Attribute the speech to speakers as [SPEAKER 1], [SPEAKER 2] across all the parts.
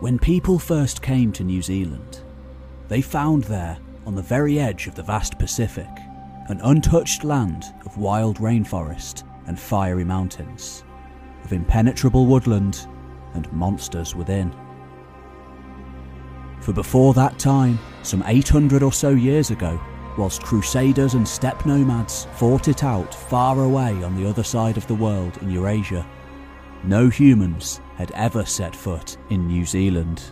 [SPEAKER 1] When people first came to New Zealand, they found there, on the very edge of the vast Pacific, an untouched land of wild rainforest and fiery mountains, of impenetrable woodland and monsters within. For before that time, some 800 or so years ago, whilst crusaders and steppe nomads fought it out far away on the other side of the world in Eurasia, no humans had ever set foot in New Zealand.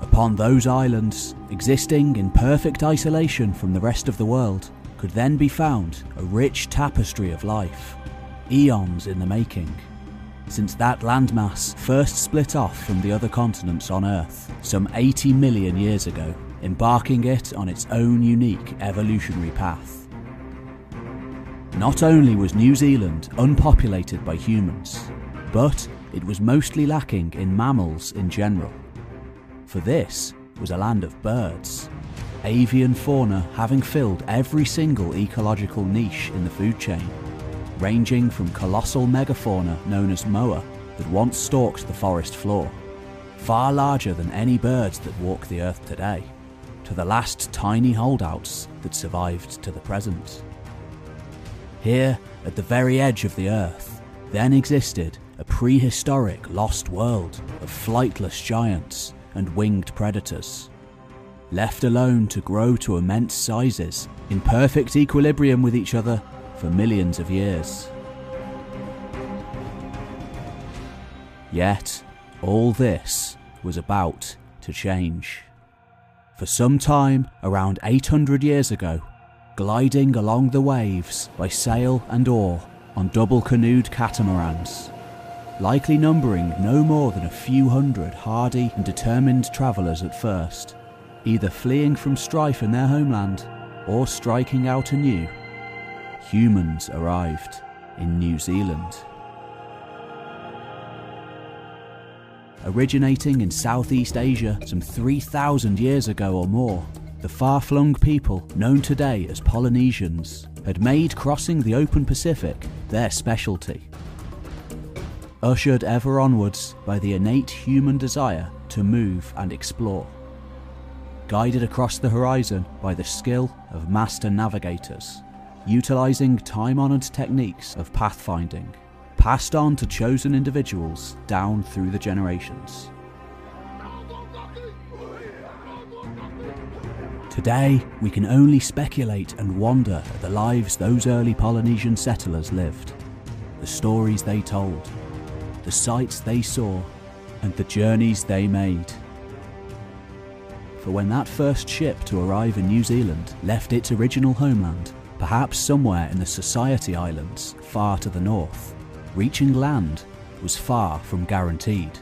[SPEAKER 1] Upon those islands, existing in perfect isolation from the rest of the world, could then be found a rich tapestry of life, eons in the making, since that landmass first split off from the other continents on Earth some 80 million years ago, embarking it on its own unique evolutionary path. Not only was New Zealand unpopulated by humans, but it was mostly lacking in mammals in general. For this was a land of birds, avian fauna having filled every single ecological niche in the food chain, ranging from colossal megafauna known as moa that once stalked the forest floor, far larger than any birds that walk the earth today, to the last tiny holdouts that survived to the present. Here, at the very edge of the earth, then existed a prehistoric lost world of flightless giants and winged predators. Left alone to grow to immense sizes, in perfect equilibrium with each other for millions of years. Yet, all this was about to change. For some time, around 800 years ago, gliding along the waves by sail and oar on double canoed catamarans, likely numbering no more than a few hundred hardy and determined travellers at first, either fleeing from strife in their homeland or striking out anew, humans arrived in New Zealand. Originating in Southeast Asia some 3,000 years ago or more, the far flung people known today as Polynesians had made crossing the open Pacific their specialty ushered ever onwards by the innate human desire to move and explore. Guided across the horizon by the skill of master navigators, utilising time honoured techniques of pathfinding, passed on to chosen individuals down through the generations. Today, we can only speculate and wonder at the lives those early Polynesian settlers lived, the stories they told, the sights they saw, and the journeys they made. For when that first ship to arrive in New Zealand left its original homeland, perhaps somewhere in the Society Islands far to the north, reaching land was far from guaranteed.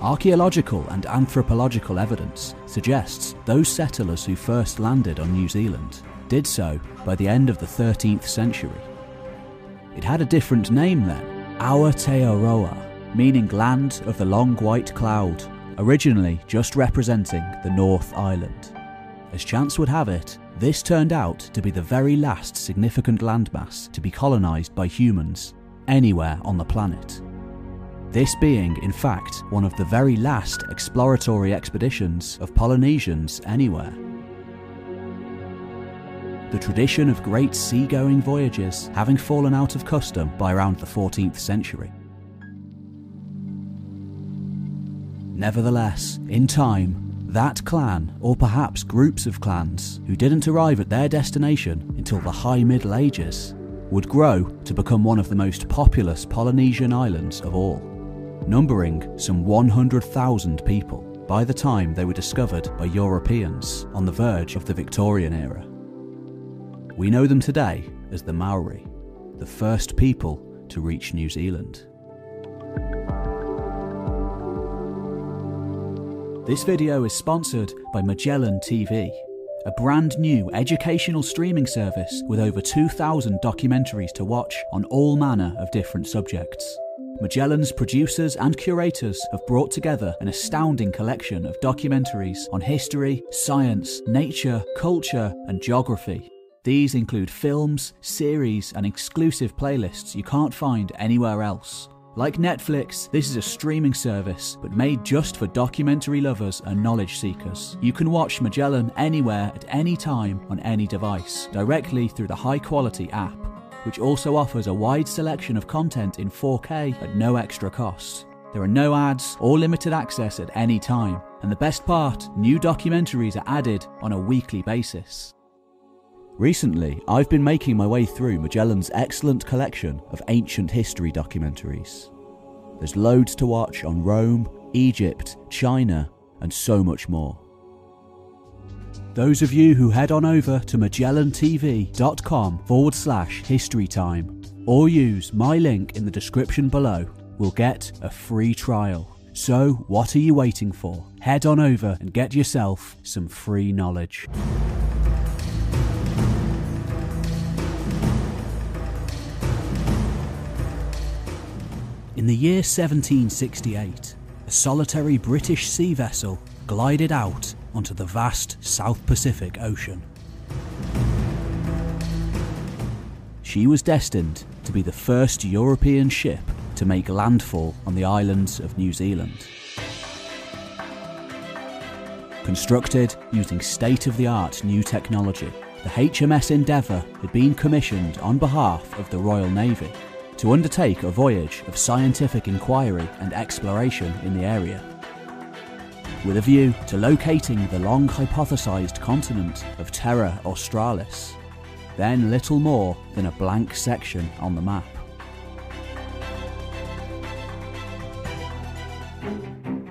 [SPEAKER 1] Archaeological and anthropological evidence suggests those settlers who first landed on New Zealand did so by the end of the 13th century. It had a different name then, Aotearoa, meaning land of the long white cloud, originally just representing the North Island. As chance would have it, this turned out to be the very last significant landmass to be colonised by humans anywhere on the planet. This being, in fact, one of the very last exploratory expeditions of Polynesians anywhere the tradition of great seagoing voyages having fallen out of custom by around the 14th century. Nevertheless, in time, that clan, or perhaps groups of clans, who didn't arrive at their destination until the High Middle Ages, would grow to become one of the most populous Polynesian islands of all, numbering some 100,000 people by the time they were discovered by Europeans on the verge of the Victorian era. We know them today as the Maori, the first people to reach New Zealand. This video is sponsored by Magellan TV, a brand new educational streaming service with over 2,000 documentaries to watch on all manner of different subjects. Magellan's producers and curators have brought together an astounding collection of documentaries on history, science, nature, culture, and geography These include films, series, and exclusive playlists you can't find anywhere else. Like Netflix, this is a streaming service, but made just for documentary lovers and knowledge seekers. You can watch Magellan anywhere at any time on any device, directly through the high quality app, which also offers a wide selection of content in 4K at no extra cost. There are no ads or limited access at any time, and the best part, new documentaries are added on a weekly basis. Recently, I've been making my way through Magellan's excellent collection of ancient history documentaries. There's loads to watch on Rome, Egypt, China, and so much more. Those of you who head on over to magellantv.com forward slash history time or use my link in the description below will get a free trial. So, what are you waiting for? Head on over and get yourself some free knowledge. In the year 1768, a solitary British sea vessel glided out onto the vast South Pacific Ocean. She was destined to be the first European ship to make landfall on the islands of New Zealand. Constructed using state of the art new technology, the HMS Endeavour had been commissioned on behalf of the Royal Navy to undertake a voyage of scientific inquiry and exploration in the area. With a view to locating the long hypothesised continent of Terra Australis, then little more than a blank section on the map.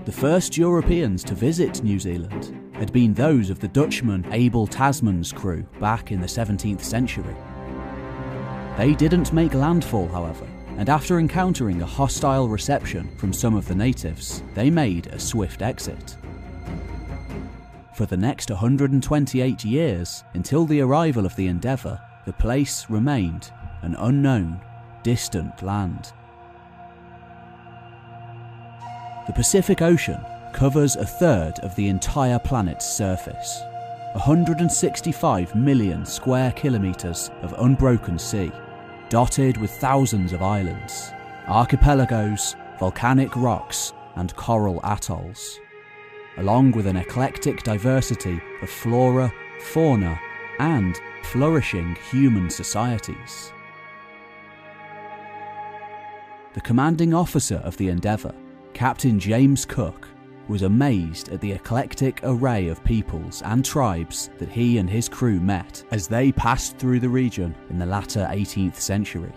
[SPEAKER 1] The first Europeans to visit New Zealand had been those of the Dutchman Abel Tasman's crew back in the 17th century. They didn't make landfall, however, and after encountering a hostile reception from some of the natives, they made a swift exit. For the next 128 years, until the arrival of the Endeavour, the place remained an unknown, distant land. The Pacific Ocean covers a third of the entire planet's surface 165 million square kilometres of unbroken sea, dotted with thousands of islands, archipelagos, volcanic rocks, and coral atolls, along with an eclectic diversity of flora, fauna, and flourishing human societies. The commanding officer of the Endeavour Captain James Cook was amazed at the eclectic array of peoples and tribes that he and his crew met as they passed through the region in the latter 18th century,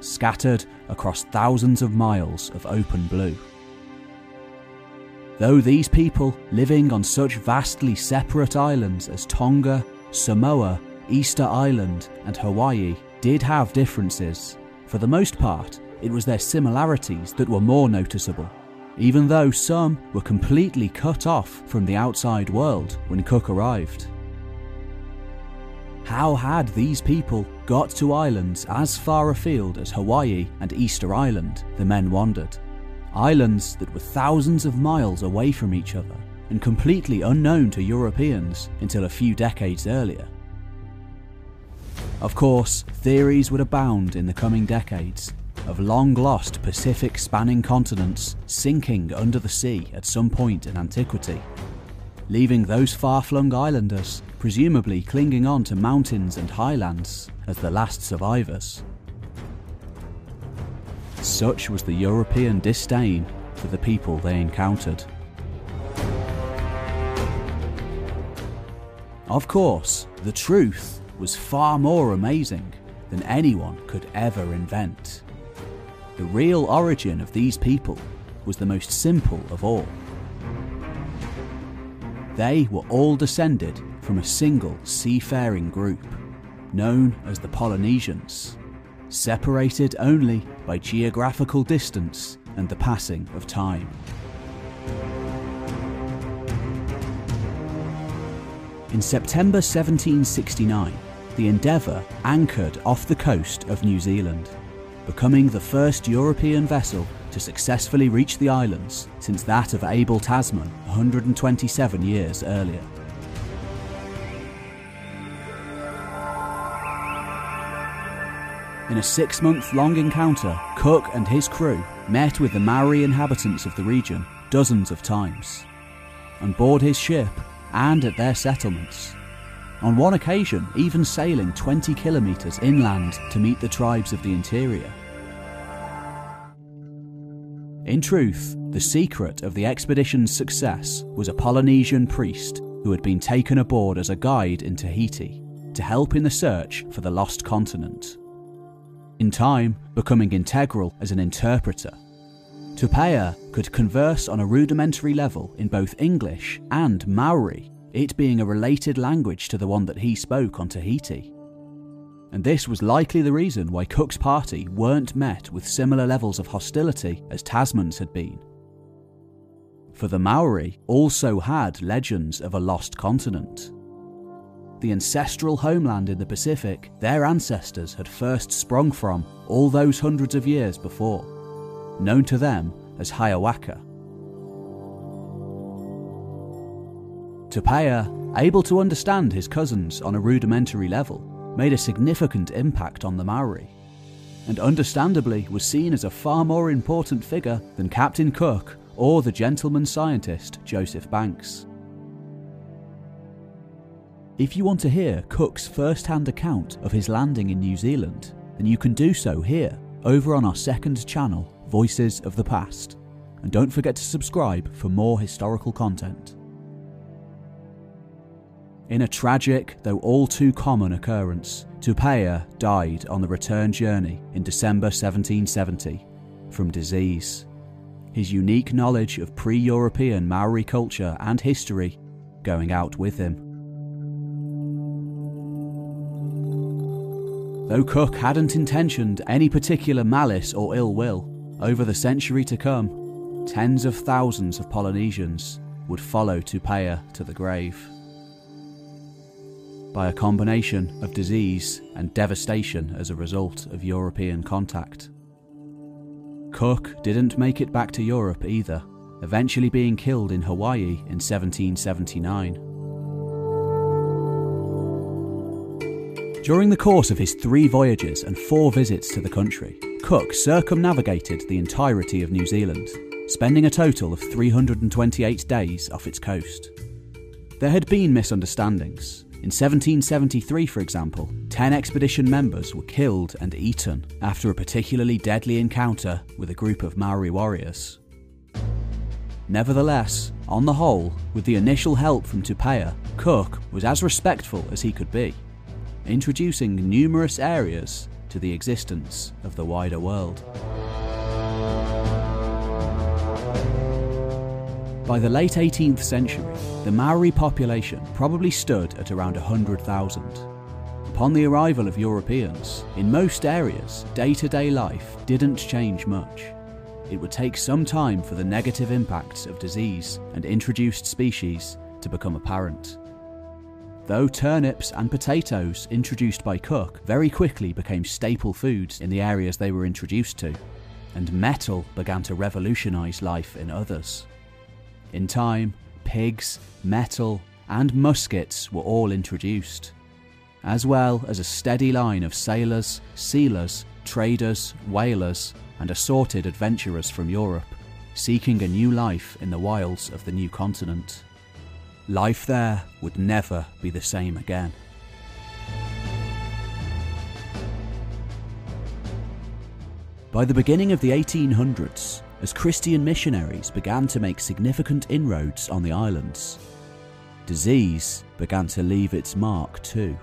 [SPEAKER 1] scattered across thousands of miles of open blue. Though these people, living on such vastly separate islands as Tonga, Samoa, Easter Island, and Hawaii, did have differences, for the most part, it was their similarities that were more noticeable even though some were completely cut off from the outside world when Cook arrived. How had these people got to islands as far afield as Hawaii and Easter Island, the men wondered. Islands that were thousands of miles away from each other and completely unknown to Europeans until a few decades earlier. Of course, theories would abound in the coming decades of long lost Pacific spanning continents sinking under the sea at some point in antiquity, leaving those far flung islanders presumably clinging on to mountains and highlands as the last survivors. Such was the European disdain for the people they encountered. Of course, the truth was far more amazing than anyone could ever invent. The real origin of these people was the most simple of all. They were all descended from a single seafaring group, known as the Polynesians, separated only by geographical distance and the passing of time. In September 1769, the Endeavour anchored off the coast of New Zealand becoming the first European vessel to successfully reach the islands since that of Abel Tasman 127 years earlier. In a six month long encounter, Cook and his crew met with the Maori inhabitants of the region dozens of times. On board his ship and at their settlements. On one occasion, even sailing 20 kilometres inland to meet the tribes of the interior. In truth, the secret of the expedition's success was a Polynesian priest who had been taken aboard as a guide in Tahiti to help in the search for the lost continent. In time, becoming integral as an interpreter, Tupaia could converse on a rudimentary level in both English and Maori, it being a related language to the one that he spoke on Tahiti. And this was likely the reason why Cook's party weren't met with similar levels of hostility as Tasman's had been. For the Maori also had legends of a lost continent. The ancestral homeland in the Pacific their ancestors had first sprung from all those hundreds of years before, known to them as Hawaiki. Tupaia, able to understand his cousins on a rudimentary level, made a significant impact on the Maori, and understandably was seen as a far more important figure than Captain Cook or the gentleman scientist Joseph Banks. If you want to hear Cook's first hand account of his landing in New Zealand, then you can do so here, over on our second channel, Voices of the Past. And don't forget to subscribe for more historical content. In a tragic, though all too common occurrence, Tupaia died on the return journey in December 1770 from disease. His unique knowledge of pre European Maori culture and history going out with him. Though Cook hadn't intentioned any particular malice or ill will, over the century to come, tens of thousands of Polynesians would follow Tupaia to the grave by a combination of disease and devastation as a result of European contact. Cook didn't make it back to Europe either, eventually being killed in Hawaii in 1779. During the course of his three voyages and four visits to the country, Cook circumnavigated the entirety of New Zealand, spending a total of 328 days off its coast. There had been misunderstandings, in 1773, for example, 10 expedition members were killed and eaten after a particularly deadly encounter with a group of Maori warriors. Nevertheless, on the whole, with the initial help from Tupaia, Cook was as respectful as he could be, introducing numerous areas to the existence of the wider world. By the late 18th century, the Maori population probably stood at around 100,000. Upon the arrival of Europeans, in most areas, day to day life didn't change much. It would take some time for the negative impacts of disease and introduced species to become apparent. Though turnips and potatoes introduced by Cook very quickly became staple foods in the areas they were introduced to, and metal began to revolutionise life in others. In time, pigs, metal, and muskets were all introduced, as well as a steady line of sailors, sealers, traders, whalers, and assorted adventurers from Europe, seeking a new life in the wilds of the new continent. Life there would never be the same again. By the beginning of the 1800s, as Christian missionaries began to make significant inroads on the islands. Disease began to leave its mark too.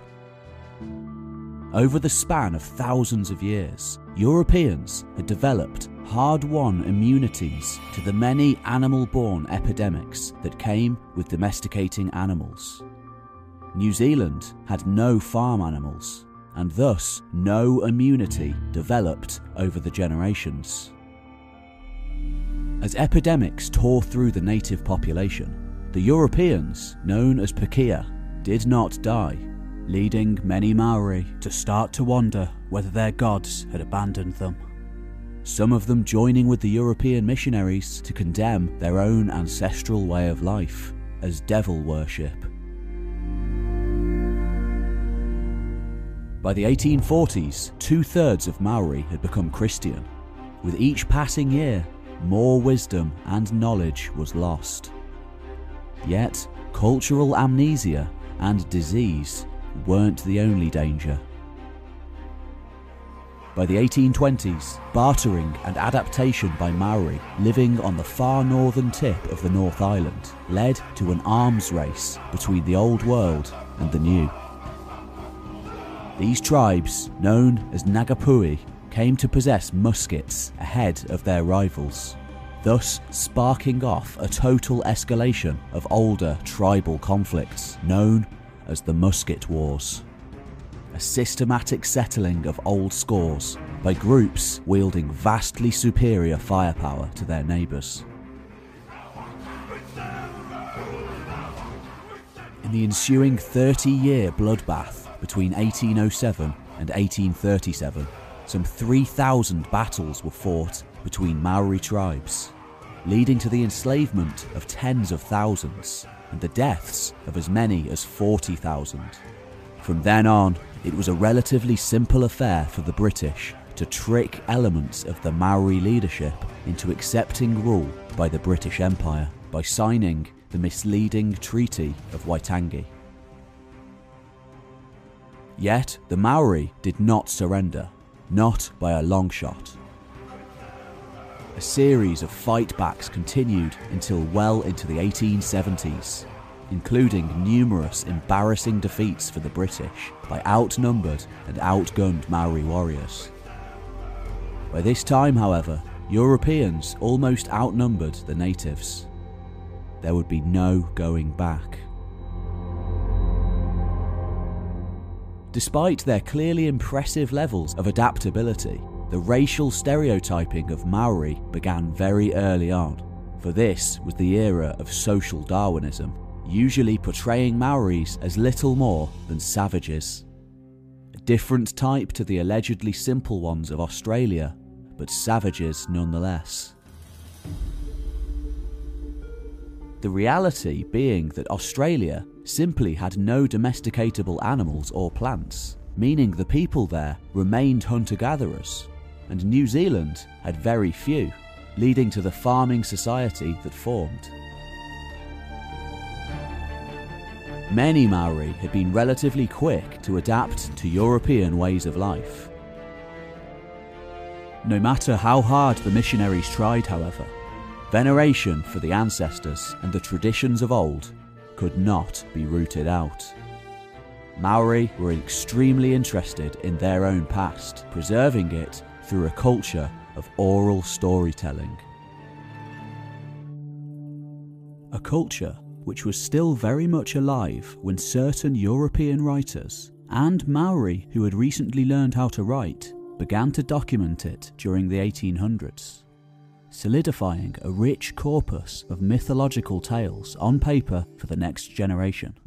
[SPEAKER 1] Over the span of thousands of years, Europeans had developed hard won immunities to the many animal borne epidemics that came with domesticating animals. New Zealand had no farm animals, and thus no immunity developed over the generations. As epidemics tore through the native population, the Europeans, known as Pakeha, did not die, leading many Maori to start to wonder whether their gods had abandoned them. Some of them joining with the European missionaries to condemn their own ancestral way of life as devil worship. By the 1840s, two thirds of Maori had become Christian. With each passing year, more wisdom and knowledge was lost. Yet, cultural amnesia and disease weren't the only danger. By the 1820s, bartering and adaptation by Maori living on the far northern tip of the North Island led to an arms race between the Old World and the New. These tribes, known as Ngāpuhi, came to possess muskets ahead of their rivals, thus sparking off a total escalation of older tribal conflicts known as the Musket Wars a systematic settling of old scores by groups wielding vastly superior firepower to their neighbours. In the ensuing 30 year bloodbath between 1807 and 1837, some 3,000 battles were fought between Maori tribes, leading to the enslavement of tens of thousands and the deaths of as many as 40,000. From then on, it was a relatively simple affair for the British to trick elements of the Maori leadership into accepting rule by the British Empire by signing the misleading Treaty of Waitangi. Yet the Maori did not surrender, not by a long shot. A series of fightbacks continued until well into the 1870s, including numerous embarrassing defeats for the British by outnumbered and outgunned Maori warriors. By this time, however, Europeans almost outnumbered the natives. There would be no going back. Despite their clearly impressive levels of adaptability, the racial stereotyping of Maori began very early on, for this was the era of social Darwinism usually portraying Maoris as little more than savages. A different type to the allegedly simple ones of Australia, but savages nonetheless. The reality being that Australia simply had no domesticatable animals or plants, meaning the people there remained hunter gatherers, and New Zealand had very few, leading to the farming society that formed. Many Maori had been relatively quick to adapt to European ways of life. No matter how hard the missionaries tried, however, veneration for the ancestors and the traditions of old could not be rooted out. Maori were extremely interested in their own past, preserving it through a culture of oral storytelling. A culture which was still very much alive when certain European writers, and Maori who had recently learned how to write, began to document it during the 1800s, solidifying a rich corpus of mythological tales on paper for the next generation.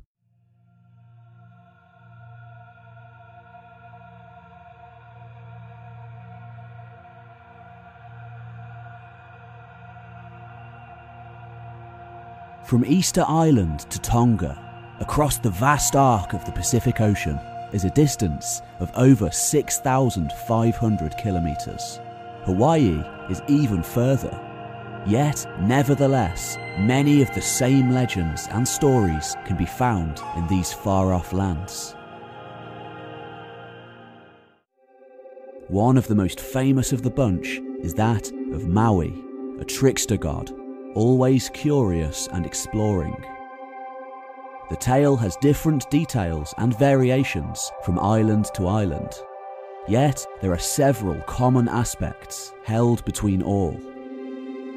[SPEAKER 1] From Easter Island to Tonga, across the vast arc of the Pacific Ocean, is a distance of over 6,500 kilometres. Hawaii is even further. Yet, nevertheless, many of the same legends and stories can be found in these far off lands. One of the most famous of the bunch is that of Maui, a trickster god always curious and exploring. The tale has different details and variations from island to island, yet there are several common aspects held between all.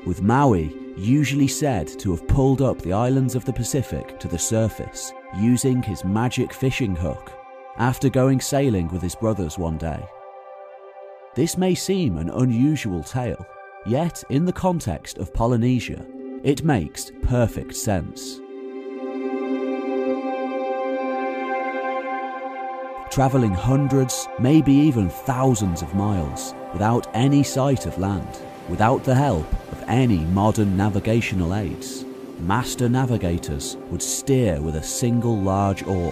[SPEAKER 1] With Maui usually said to have pulled up the islands of the Pacific to the surface using his magic fishing hook after going sailing with his brothers one day. This may seem an unusual tale, Yet, in the context of Polynesia, it makes perfect sense. Travelling hundreds, maybe even thousands of miles without any sight of land, without the help of any modern navigational aids, master navigators would steer with a single large oar,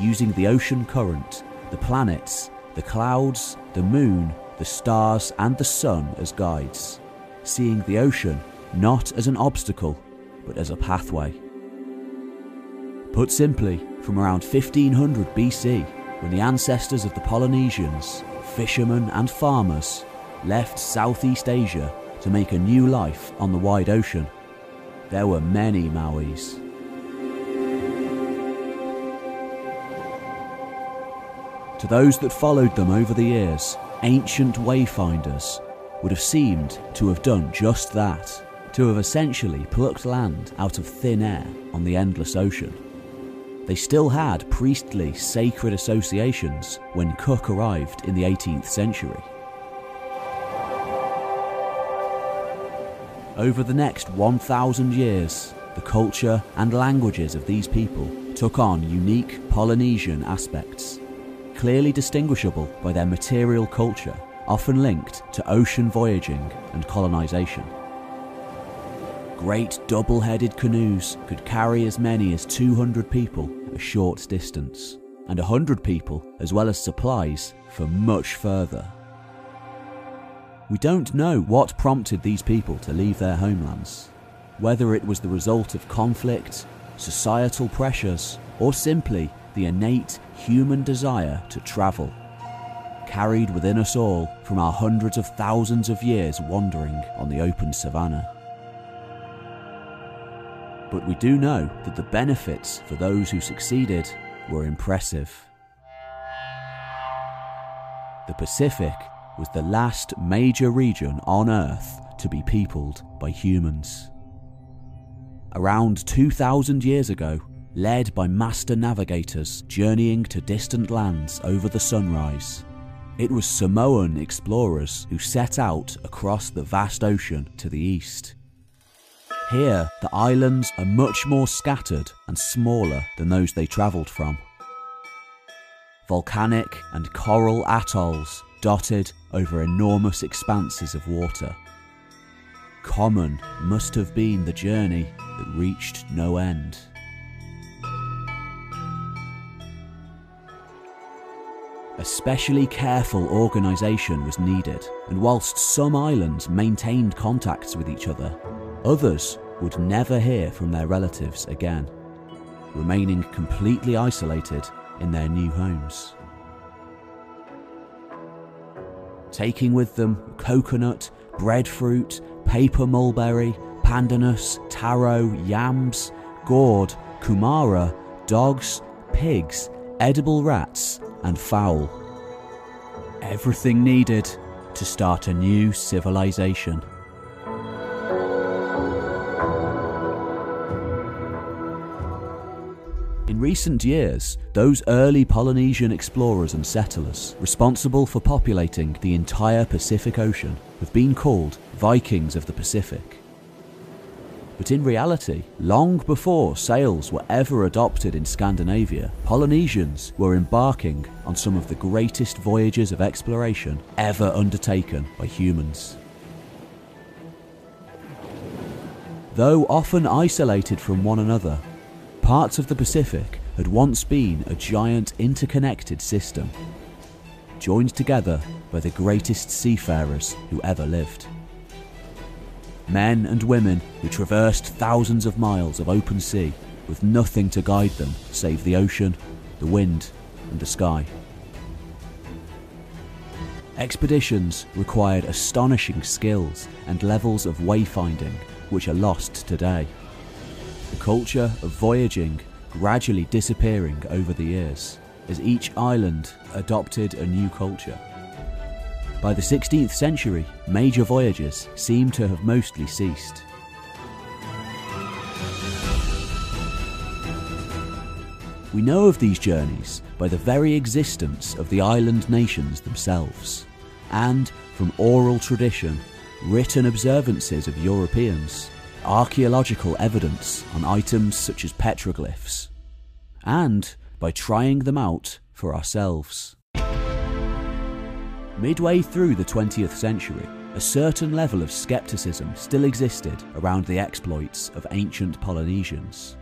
[SPEAKER 1] using the ocean current the planets, the clouds, the moon, the stars, and the sun as guides, seeing the ocean not as an obstacle, but as a pathway. Put simply, from around 1500 BC, when the ancestors of the Polynesians, fishermen and farmers, left Southeast Asia to make a new life on the wide ocean, there were many Mauis. To those that followed them over the years, ancient wayfinders would have seemed to have done just that, to have essentially plucked land out of thin air on the endless ocean. They still had priestly sacred associations when Cook arrived in the 18th century. Over the next 1,000 years, the culture and languages of these people took on unique Polynesian aspects, clearly distinguishable by their material culture, often linked to ocean voyaging and colonisation. Great double headed canoes could carry as many as 200 people a short distance, and 100 people as well as supplies for much further. We don't know what prompted these people to leave their homelands, whether it was the result of conflict, societal pressures, or simply the innate human desire to travel, carried within us all from our hundreds of thousands of years wandering on the open savannah. But we do know that the benefits for those who succeeded were impressive. The Pacific was the last major region on Earth to be peopled by humans. Around 2,000 years ago, led by master navigators journeying to distant lands over the sunrise, it was Samoan explorers who set out across the vast ocean to the east. Here, the islands are much more scattered and smaller than those they travelled from. Volcanic and coral atolls dotted over enormous expanses of water. Common must have been the journey that reached no end. Especially careful organisation was needed, and whilst some islands maintained contacts with each other, others would never hear from their relatives again, remaining completely isolated in their new homes taking with them coconut, breadfruit, paper mulberry, pandanus, taro, yams, gourd, kumara, dogs, pigs, edible rats, and fowl. Everything needed to start a new civilization. Recent years, those early Polynesian explorers and settlers, responsible for populating the entire Pacific Ocean, have been called Vikings of the Pacific. But in reality, long before sails were ever adopted in Scandinavia, Polynesians were embarking on some of the greatest voyages of exploration ever undertaken by humans. Though often isolated from one another, Parts of the Pacific had once been a giant interconnected system, joined together by the greatest seafarers who ever lived. Men and women who traversed thousands of miles of open sea with nothing to guide them save the ocean, the wind, and the sky. Expeditions required astonishing skills and levels of wayfinding which are lost today the culture of voyaging gradually disappearing over the years as each island adopted a new culture. By the 16th century, major voyages seem to have mostly ceased. We know of these journeys by the very existence of the island nations themselves, and from oral tradition, written observances of Europeans archaeological evidence on items such as petroglyphs, and by trying them out for ourselves. Midway through the 20th century, a certain level of skepticism still existed around the exploits of ancient Polynesians.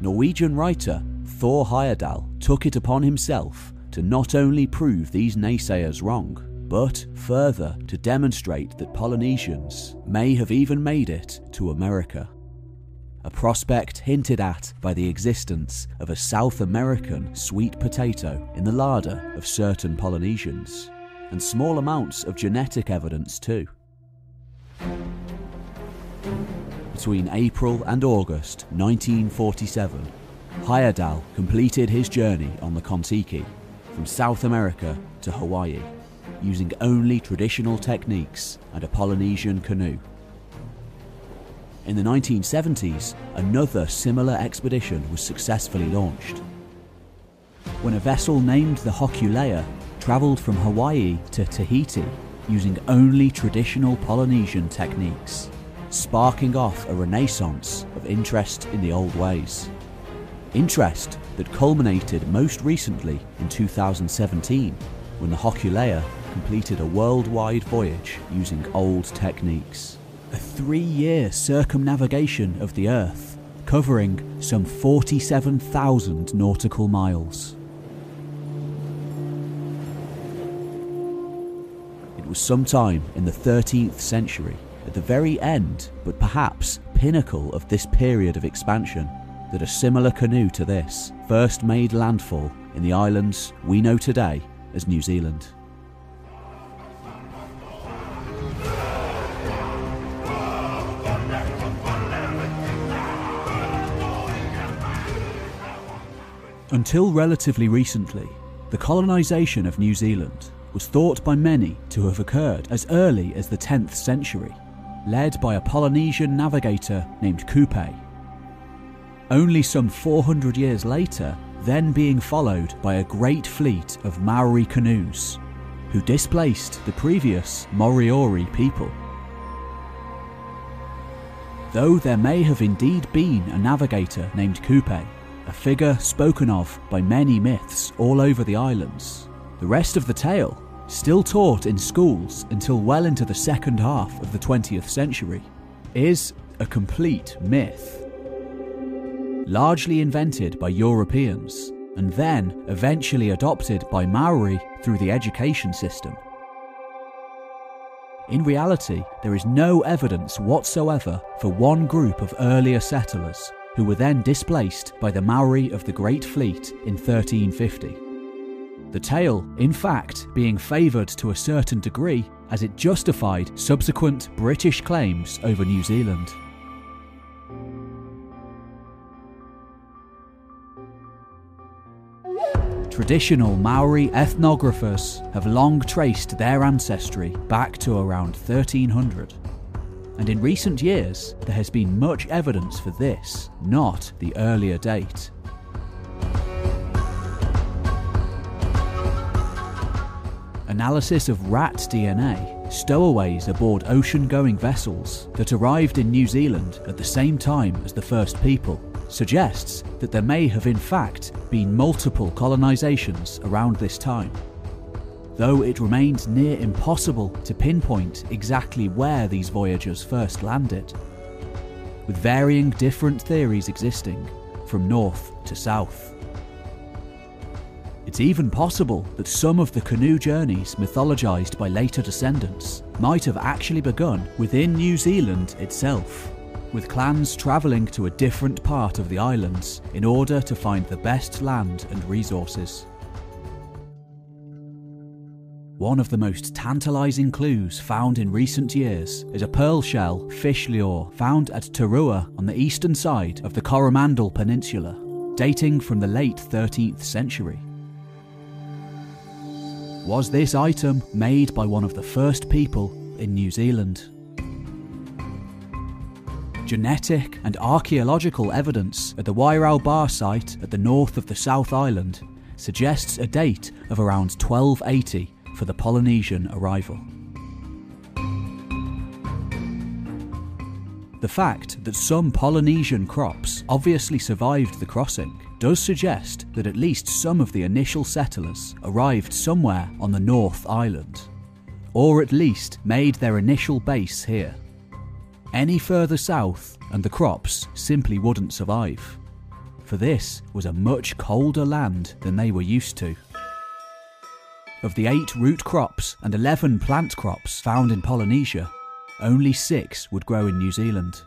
[SPEAKER 1] Norwegian writer Thor Heyerdahl took it upon himself to not only prove these naysayers wrong, but further to demonstrate that Polynesians may have even made it to America. A prospect hinted at by the existence of a South American sweet potato in the larder of certain Polynesians, and small amounts of genetic evidence too. Between April and August 1947, Heyerdahl completed his journey on the Kon-Tiki from South America to Hawaii using only traditional techniques and a Polynesian canoe. In the 1970s, another similar expedition was successfully launched. When a vessel named the Hokulea travelled from Hawaii to Tahiti using only traditional Polynesian techniques, sparking off a renaissance of interest in the old ways. Interest that culminated most recently in 2017 when the Hokulea completed a worldwide voyage using old techniques. A three year circumnavigation of the Earth, covering some 47,000 nautical miles. It was sometime in the 13th century, at the very end, but perhaps pinnacle of this period of expansion, that a similar canoe to this first made landfall in the islands we know today as New Zealand. Until relatively recently, the colonisation of New Zealand was thought by many to have occurred as early as the 10th century, led by a Polynesian navigator named Kupe. Only some 400 years later, then being followed by a great fleet of Maori canoes, who displaced the previous Moriori people. Though there may have indeed been a navigator named Kupe, a figure spoken of by many myths all over the islands. The rest of the tale, still taught in schools until well into the second half of the 20th century, is a complete myth. Largely invented by Europeans, and then eventually adopted by Maori through the education system. In reality, there is no evidence whatsoever for one group of earlier settlers who were then displaced by the Maori of the Great Fleet in 1350. The tale, in fact, being favoured to a certain degree as it justified subsequent British claims over New Zealand. Traditional Maori ethnographers have long traced their ancestry back to around 1300 and in recent years there has been much evidence for this, not the earlier date. Analysis of rat DNA, stowaways aboard ocean going vessels that arrived in New Zealand at the same time as the first people, suggests that there may have in fact been multiple colonisations around this time though it remains near impossible to pinpoint exactly where these voyagers first landed, with varying different theories existing from north to south. It's even possible that some of the canoe journeys mythologised by later descendants might have actually begun within New Zealand itself, with clans travelling to a different part of the islands in order to find the best land and resources. One of the most tantalising clues found in recent years is a pearl shell fish lure found at Tairua on the eastern side of the Coromandel Peninsula, dating from the late 13th century. Was this item made by one of the first people in New Zealand? Genetic and archaeological evidence at the Wairau Bar site at the north of the South Island suggests a date of around 1280 for the Polynesian arrival. The fact that some Polynesian crops obviously survived the crossing does suggest that at least some of the initial settlers arrived somewhere on the North Island, or at least made their initial base here. Any further south, and the crops simply wouldn't survive, for this was a much colder land than they were used to. Of the eight root crops and 11 plant crops found in Polynesia, only six would grow in New Zealand.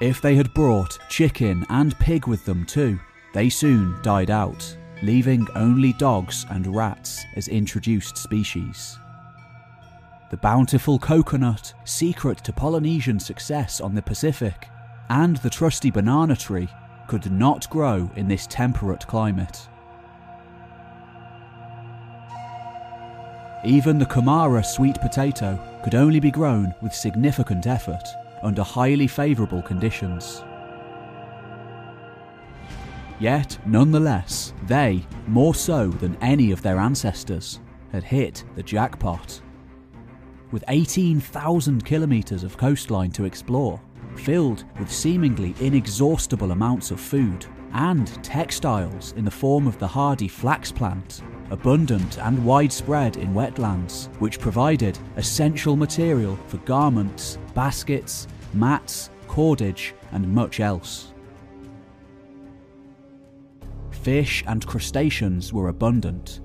[SPEAKER 1] If they had brought chicken and pig with them too, they soon died out, leaving only dogs and rats as introduced species. The bountiful coconut, secret to Polynesian success on the Pacific, and the trusty banana tree could not grow in this temperate climate. Even the Kumara sweet potato could only be grown with significant effort under highly favourable conditions. Yet, nonetheless, they, more so than any of their ancestors, had hit the jackpot. With 18,000 kilometres of coastline to explore, filled with seemingly inexhaustible amounts of food, and textiles in the form of the hardy flax plant, abundant and widespread in wetlands, which provided essential material for garments, baskets, mats, cordage, and much else. Fish and crustaceans were abundant.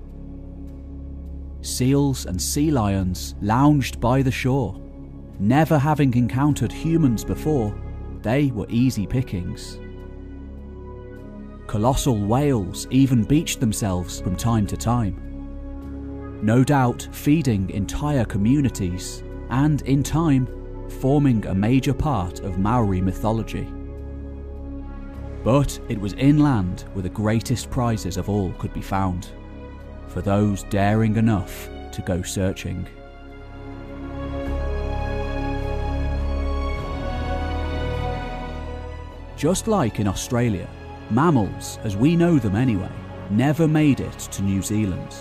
[SPEAKER 1] Seals and sea lions lounged by the shore. Never having encountered humans before, they were easy pickings. Colossal whales even beached themselves from time to time. No doubt feeding entire communities, and in time, forming a major part of Maori mythology. But it was inland where the greatest prizes of all could be found, for those daring enough to go searching. Just like in Australia, mammals, as we know them anyway, never made it to New Zealand.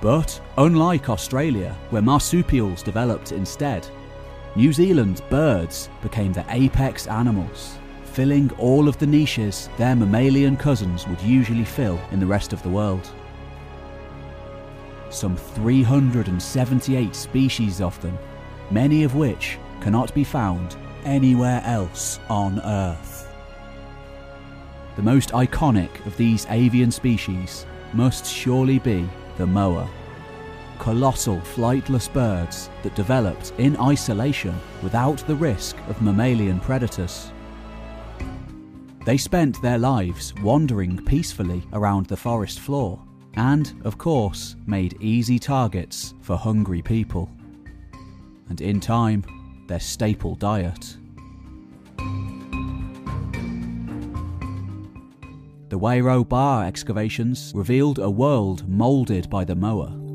[SPEAKER 1] But unlike Australia, where marsupials developed instead, New Zealand's birds became the apex animals, filling all of the niches their mammalian cousins would usually fill in the rest of the world. Some 378 species of them, many of which cannot be found anywhere else on Earth. The most iconic of these avian species must surely be the moa colossal flightless birds that developed in isolation without the risk of mammalian predators. They spent their lives wandering peacefully around the forest floor and, of course, made easy targets for hungry people. And in time, their staple diet. The Wairau Bar excavations revealed a world moulded by the moa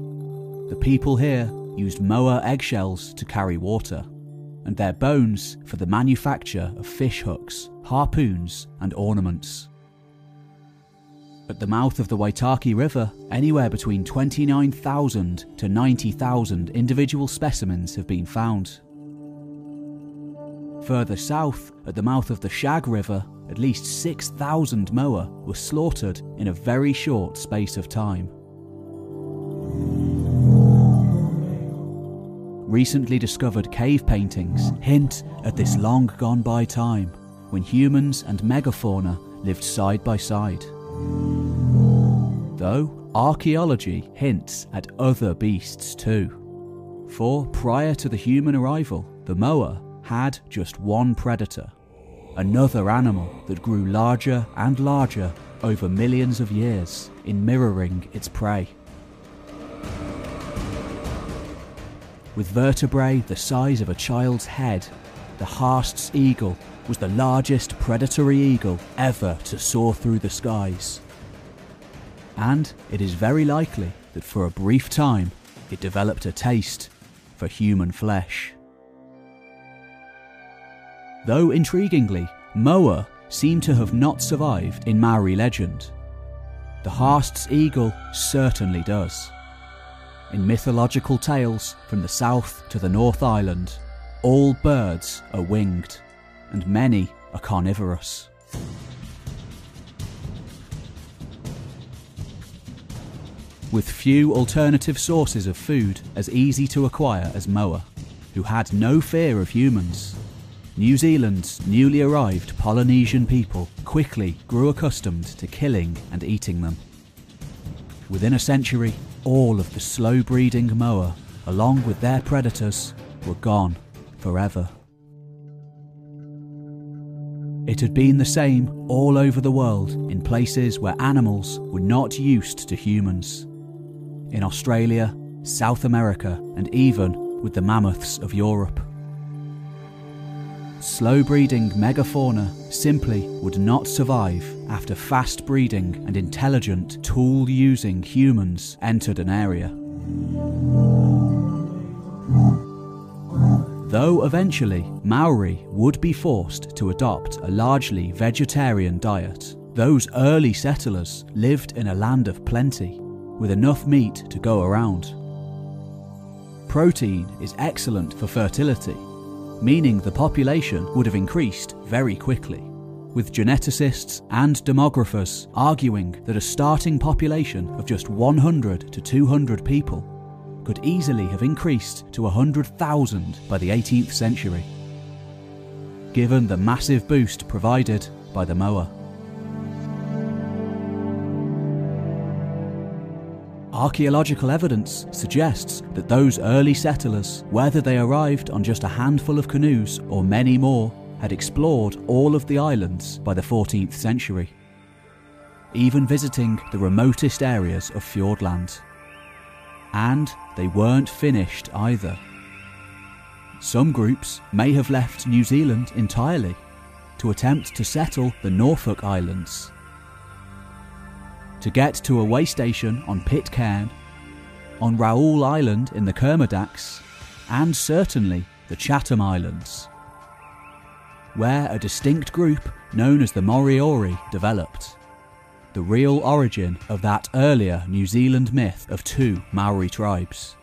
[SPEAKER 1] the people here used moa eggshells to carry water, and their bones for the manufacture of fish hooks, harpoons, and ornaments. At the mouth of the Waitaki River, anywhere between 29,000 to 90,000 individual specimens have been found. Further south, at the mouth of the Shag River, at least 6,000 moa were slaughtered in a very short space of time. recently discovered cave paintings hint at this long gone by time when humans and megafauna lived side by side. Though archaeology hints at other beasts too. For prior to the human arrival, the moa had just one predator, another animal that grew larger and larger over millions of years in mirroring its prey. With vertebrae the size of a child's head, the Haast's eagle was the largest predatory eagle ever to soar through the skies. And it is very likely that for a brief time it developed a taste for human flesh. Though intriguingly, Moa seem to have not survived in Maori legend. The Haast's eagle certainly does in mythological tales from the south to the North Island, all birds are winged, and many are carnivorous. With few alternative sources of food as easy to acquire as Moa, who had no fear of humans, New Zealand's newly arrived Polynesian people quickly grew accustomed to killing and eating them. within a century, all of the slow breeding moa, along with their predators, were gone forever. It had been the same all over the world in places where animals were not used to humans. In Australia, South America, and even with the mammoths of Europe. Slow breeding megafauna simply would not survive after fast breeding and intelligent tool using humans entered an area. Though eventually Maori would be forced to adopt a largely vegetarian diet, those early settlers lived in a land of plenty, with enough meat to go around. Protein is excellent for fertility, meaning the population would have increased very quickly, with geneticists and demographers arguing that a starting population of just 100 to 200 people could easily have increased to 100,000 by the 18th century, given the massive boost provided by the moa. Archaeological evidence suggests that those early settlers, whether they arrived on just a handful of canoes or many more, had explored all of the islands by the 14th century, even visiting the remotest areas of Fiordland. And they weren't finished either. Some groups may have left New Zealand entirely to attempt to settle the Norfolk Islands. To get to a way station on Pitcairn, on Raoul Island in the Kermadec, and certainly the Chatham Islands, where a distinct group known as the Moriori developed the real origin of that earlier New Zealand myth of two Maori tribes.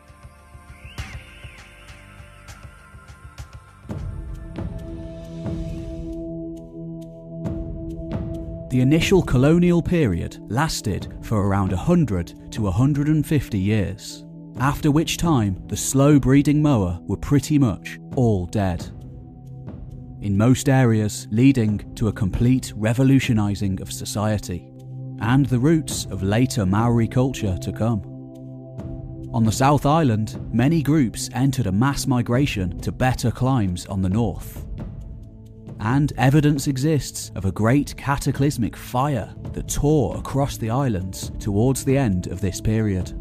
[SPEAKER 1] The initial colonial period lasted for around 100 to 150 years, after which time the slow breeding moa were pretty much all dead. In most areas, leading to a complete revolutionising of society and the roots of later Maori culture to come. On the South Island, many groups entered a mass migration to better climes on the north. And evidence exists of a great cataclysmic fire that tore across the islands towards the end of this period.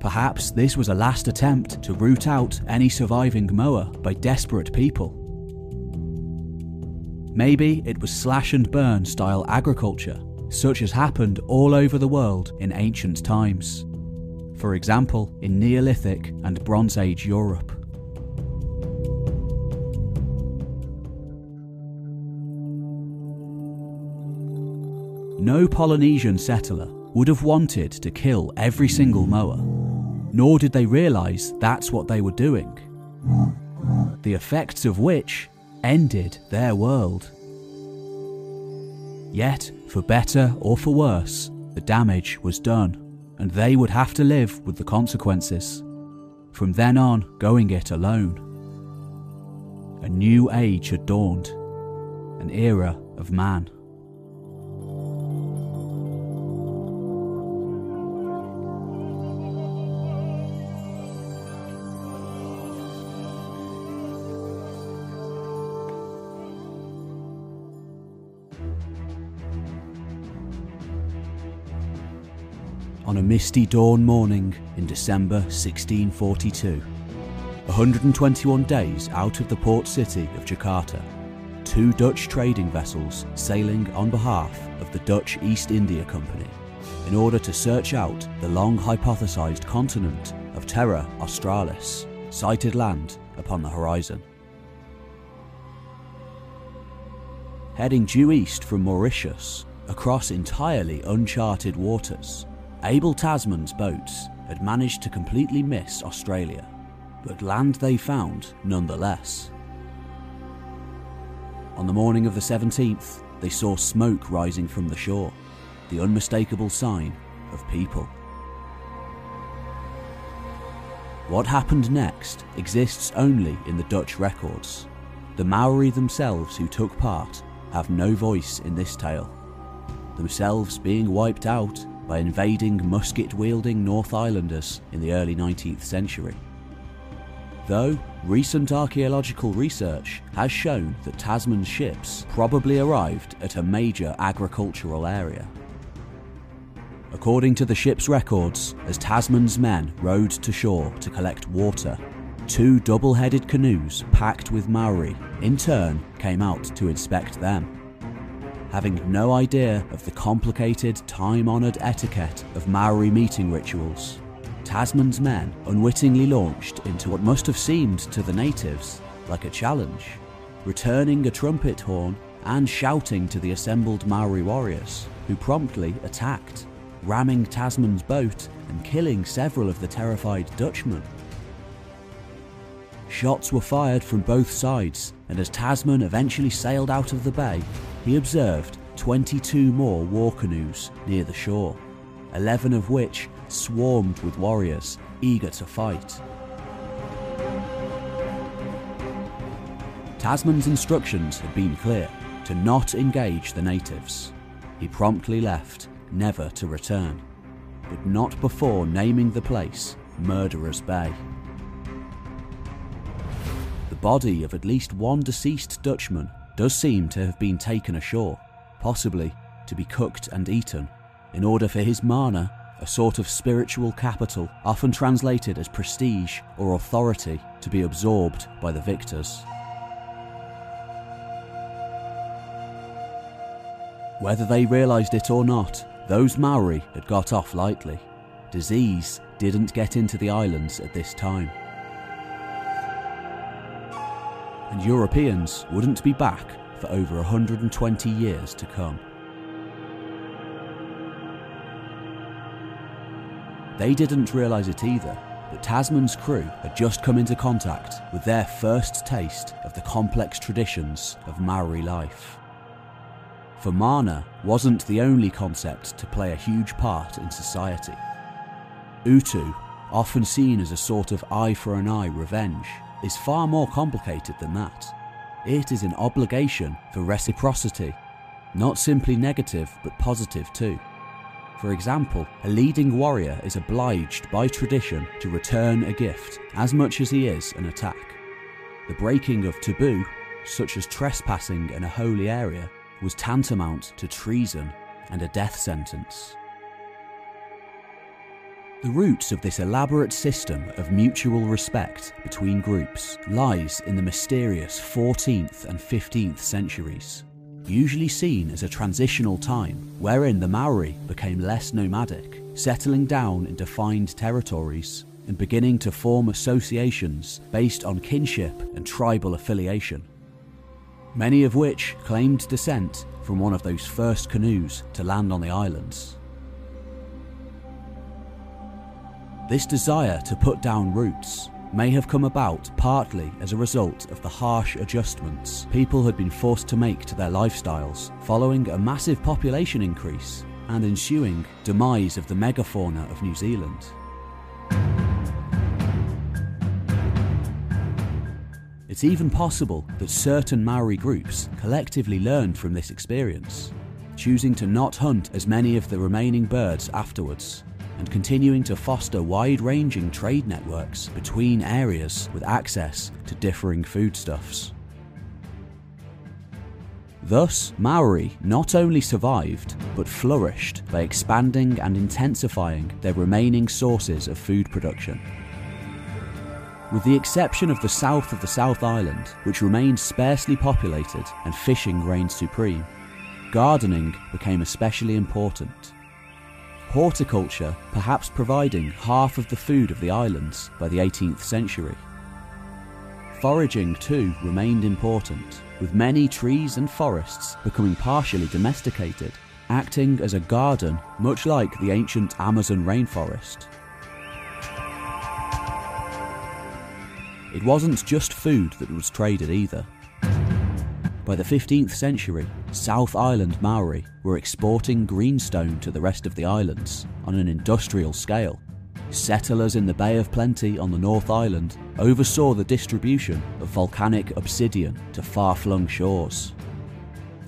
[SPEAKER 1] Perhaps this was a last attempt to root out any surviving moa by desperate people. Maybe it was slash and burn style agriculture such as happened all over the world in ancient times. For example, in Neolithic and Bronze Age Europe. No Polynesian settler would have wanted to kill every single moa, nor did they realise that's what they were doing. The effects of which ended their world. Yet, for better or for worse, the damage was done, and they would have to live with the consequences. From then on, going it alone. A new age had dawned, an era of man. On a misty dawn morning in December 1642. 121 days out of the port city of Jakarta, two Dutch trading vessels sailing on behalf of the Dutch East India Company in order to search out the long hypothesized continent of Terra Australis, sighted land upon the horizon. Heading due east from Mauritius, across entirely uncharted waters, Abel Tasman's boats had managed to completely miss Australia, but land they found nonetheless. On the morning of the 17th, they saw smoke rising from the shore, the unmistakable sign of people. What happened next exists only in the Dutch records. The Maori themselves who took part have no voice in this tale, themselves being wiped out by invading musket wielding North Islanders in the early 19th century. Though recent archaeological research has shown that Tasman's ships probably arrived at a major agricultural area. According to the ship's records, as Tasman's men rowed to shore to collect water, two double headed canoes packed with Maori in turn came out to inspect them. Having no idea of the complicated, time honoured etiquette of Maori meeting rituals, Tasman's men unwittingly launched into what must have seemed to the natives like a challenge, returning a trumpet horn and shouting to the assembled Maori warriors, who promptly attacked, ramming Tasman's boat and killing several of the terrified Dutchmen. Shots were fired from both sides, and as Tasman eventually sailed out of the bay, he observed 22 more war canoes near the shore, 11 of which swarmed with warriors eager to fight. Tasman's instructions had been clear to not engage the natives. He promptly left, never to return, but not before naming the place Murderer's Bay. The body of at least one deceased Dutchman does seem to have been taken ashore, possibly to be cooked and eaten, in order for his mana a sort of spiritual capital, often translated as prestige or authority, to be absorbed by the victors. Whether they realised it or not, those Maori had got off lightly. Disease didn't get into the islands at this time. And Europeans wouldn't be back for over 120 years to come. They didn't realise it either, but Tasman's crew had just come into contact with their first taste of the complex traditions of Maori life. For mana wasn't the only concept to play a huge part in society. Utu, often seen as a sort of eye for an eye revenge, is far more complicated than that. It is an obligation for reciprocity, not simply negative but positive too. For example, a leading warrior is obliged by tradition to return a gift as much as he is an attack. The breaking of taboo, such as trespassing in a holy area, was tantamount to treason and a death sentence. The roots of this elaborate system of mutual respect between groups lies in the mysterious 14th and 15th centuries usually seen as a transitional time wherein the Maori became less nomadic, settling down in defined territories and beginning to form associations based on kinship and tribal affiliation. Many of which claimed descent from one of those first canoes to land on the islands. This desire to put down roots may have come about partly as a result of the harsh adjustments people had been forced to make to their lifestyles following a massive population increase and ensuing demise of the megafauna of New Zealand. It's even possible that certain Maori groups collectively learned from this experience, choosing to not hunt as many of the remaining birds afterwards and continuing to foster wide ranging trade networks between areas with access to differing foodstuffs. Thus, Maori not only survived, but flourished by expanding and intensifying their remaining sources of food production. With the exception of the south of the South Island, which remained sparsely populated and fishing reigned supreme, gardening became especially important horticulture perhaps providing half of the food of the islands by the 18th century. Foraging too remained important, with many trees and forests becoming partially domesticated, acting as a garden much like the ancient Amazon rainforest. It wasn't just food that was traded either. By the 15th century, South Island Maori were exporting greenstone to the rest of the islands on an industrial scale. Settlers in the Bay of Plenty on the North Island oversaw the distribution of volcanic obsidian to far flung shores.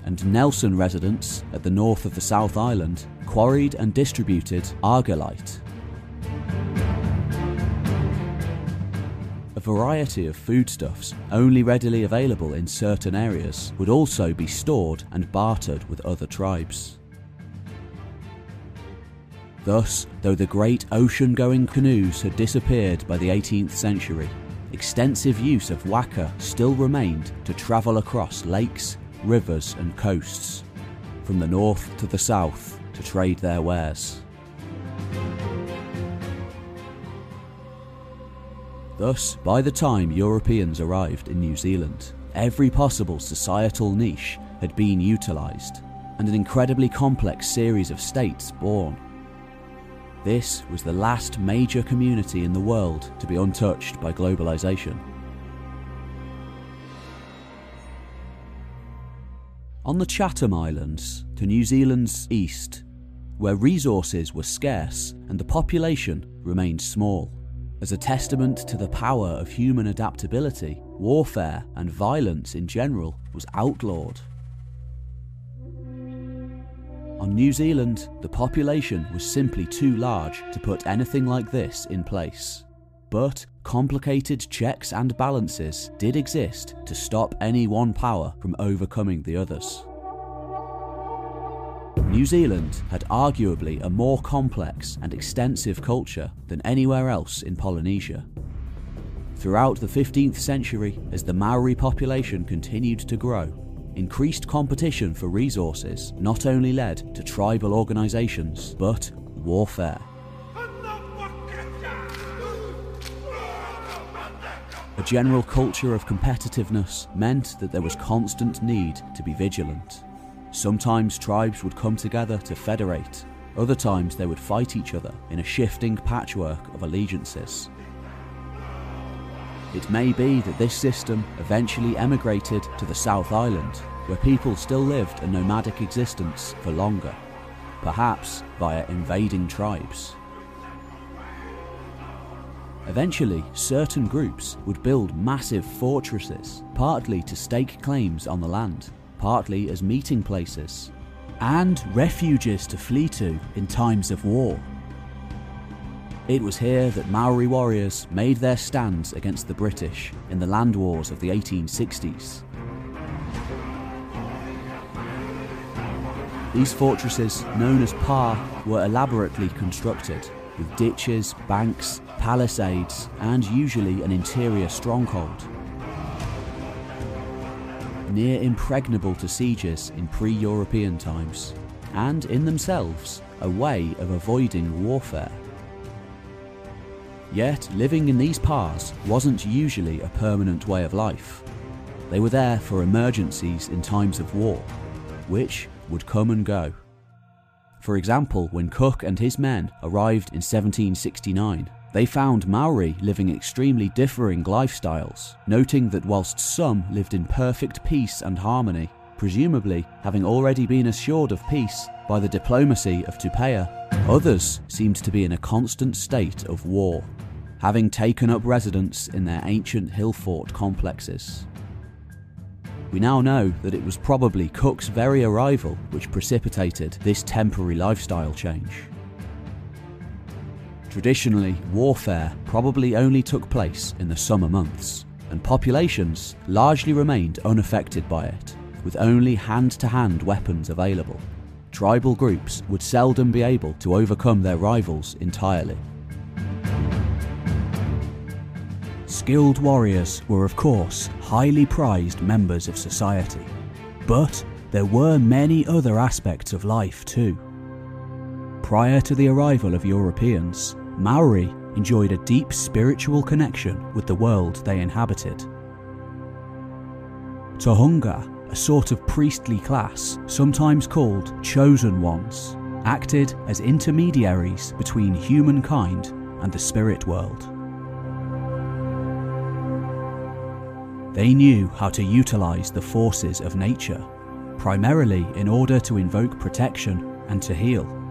[SPEAKER 1] and Nelson residents at the north of the South Island quarried and distributed argillite. Variety of foodstuffs, only readily available in certain areas, would also be stored and bartered with other tribes. Thus, though the great ocean going canoes had disappeared by the 18th century, extensive use of waka still remained to travel across lakes, rivers, and coasts, from the north to the south to trade their wares. Thus, by the time Europeans arrived in New Zealand, every possible societal niche had been utilised, and an incredibly complex series of states born. This was the last major community in the world to be untouched by globalisation. On the Chatham Islands, to New Zealand's east, where resources were scarce and the population remained small, as a testament to the power of human adaptability, warfare and violence in general was outlawed. On New Zealand, the population was simply too large to put anything like this in place. But complicated checks and balances did exist to stop any one power from overcoming the others. New Zealand had arguably a more complex and extensive culture than anywhere else in Polynesia. Throughout the 15th century, as the Maori population continued to grow, increased competition for resources not only led to tribal organisations, but warfare. A general culture of competitiveness meant that there was constant need to be vigilant. Sometimes tribes would come together to federate, other times they would fight each other in a shifting patchwork of allegiances. It may be that this system eventually emigrated to the South Island, where people still lived a nomadic existence for longer, perhaps via invading tribes. Eventually, certain groups would build massive fortresses, partly to stake claims on the land, partly as meeting places, and refuges to flee to in times of war. It was here that Maori warriors made their stands against the British in the land wars of the 1860s. These fortresses, known as pa, were elaborately constructed, with ditches, banks, palisades, and usually an interior stronghold. Near impregnable to sieges in pre European times, and in themselves a way of avoiding warfare. Yet, living in these pars wasn't usually a permanent way of life. They were there for emergencies in times of war, which would come and go. For example, when Cook and his men arrived in 1769, they found Maori living extremely differing lifestyles, noting that whilst some lived in perfect peace and harmony, presumably having already been assured of peace by the diplomacy of Tupaia, others seemed to be in a constant state of war, having taken up residence in their ancient hill fort complexes. We now know that it was probably Cook's very arrival which precipitated this temporary lifestyle change. Traditionally, warfare probably only took place in the summer months, and populations largely remained unaffected by it, with only hand to hand weapons available. Tribal groups would seldom be able to overcome their rivals entirely. Skilled warriors were, of course, highly prized members of society. But there were many other aspects of life too. Prior to the arrival of Europeans, Maori enjoyed a deep spiritual connection with the world they inhabited. Tohunga, a sort of priestly class, sometimes called chosen ones, acted as intermediaries between humankind and the spirit world. They knew how to utilize the forces of nature, primarily in order to invoke protection and to heal.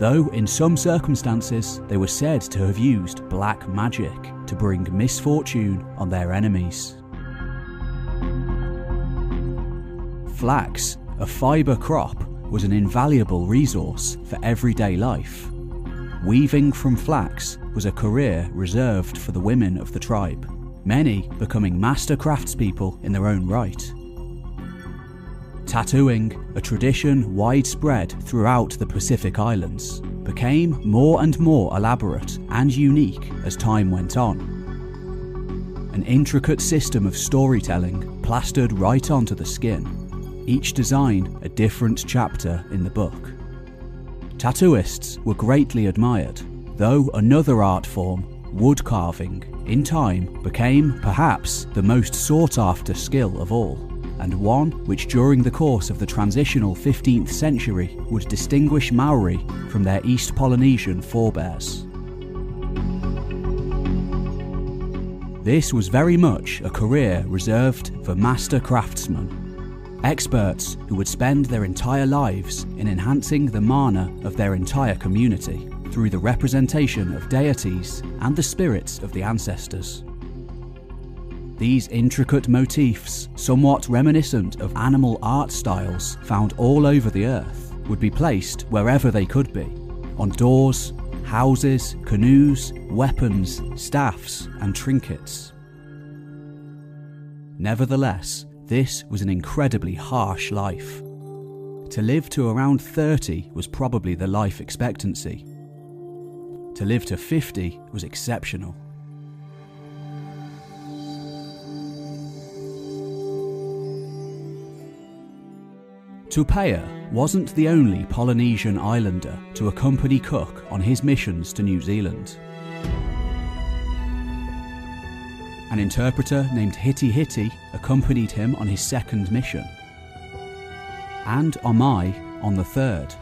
[SPEAKER 1] Though in some circumstances they were said to have used black magic to bring misfortune on their enemies. Flax, a fibre crop was an invaluable resource for everyday life. Weaving from flax was a career reserved for the women of the tribe, many becoming master craftspeople in their own right. Tattooing, a tradition widespread throughout the Pacific Islands, became more and more elaborate and unique as time went on. An intricate system of storytelling plastered right onto the skin, each design a different chapter in the book. Tattooists were greatly admired, though another art form, wood carving, in time became perhaps the most sought after skill of all, and one which during the course of the transitional 15th century would distinguish Maori from their East Polynesian forebears. This was very much a career reserved for master craftsmen Experts who would spend their entire lives in enhancing the mana of their entire community through the representation of deities and the spirits of the ancestors. These intricate motifs, somewhat reminiscent of animal art styles found all over the earth, would be placed wherever they could be on doors, houses, canoes, weapons, staffs, and trinkets. Nevertheless, this was an incredibly harsh life. To live to around 30 was probably the life expectancy. To live to 50 was exceptional. Tupaia wasn't the only Polynesian islander to accompany Cook on his missions to New Zealand. An interpreter named Hiti Hiti accompanied him on his second mission, and Omai on the third.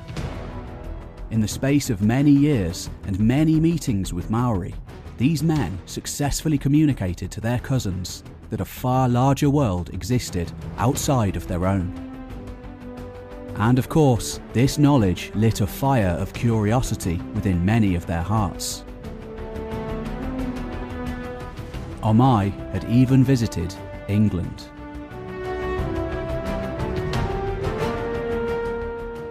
[SPEAKER 1] In the space of many years and many meetings with Maori, these men successfully communicated to their cousins that a far larger world existed outside of their own. And of course, this knowledge lit a fire of curiosity within many of their hearts. Omai had even visited England.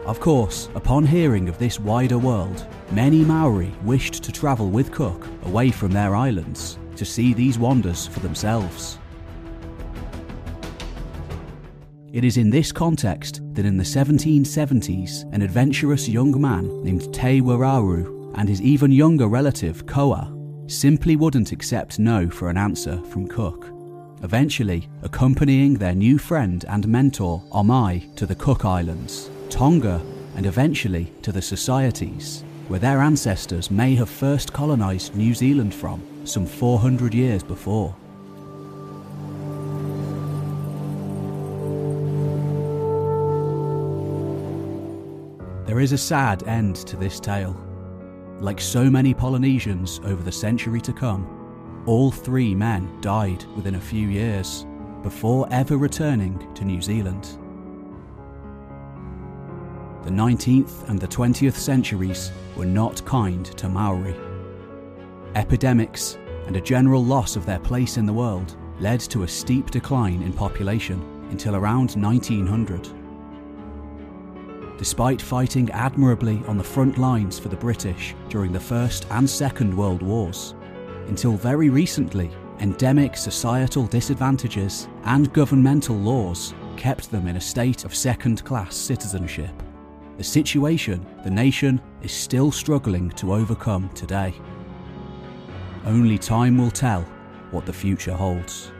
[SPEAKER 1] Of course, upon hearing of this wider world, many Maori wished to travel with Cook away from their islands to see these wonders for themselves. It is in this context that in the 1770s, an adventurous young man named Te Wararu and his even younger relative Koa simply wouldn't accept no for an answer from Cook, eventually accompanying their new friend and mentor Omai to the Cook Islands, Tonga, and eventually to the Societies, where their ancestors may have first colonised New Zealand from some 400 years before. There is a sad end to this tale. Like so many Polynesians over the century to come, all three men died within a few years before ever returning to New Zealand. The 19th and the 20th centuries were not kind to Maori. Epidemics and a general loss of their place in the world led to a steep decline in population until around 1900 despite fighting admirably on the front lines for the British during the First and Second World Wars. Until very recently, endemic societal disadvantages and governmental laws kept them in a state of second class citizenship, a situation the nation is still struggling to overcome today. Only time will tell what the future holds.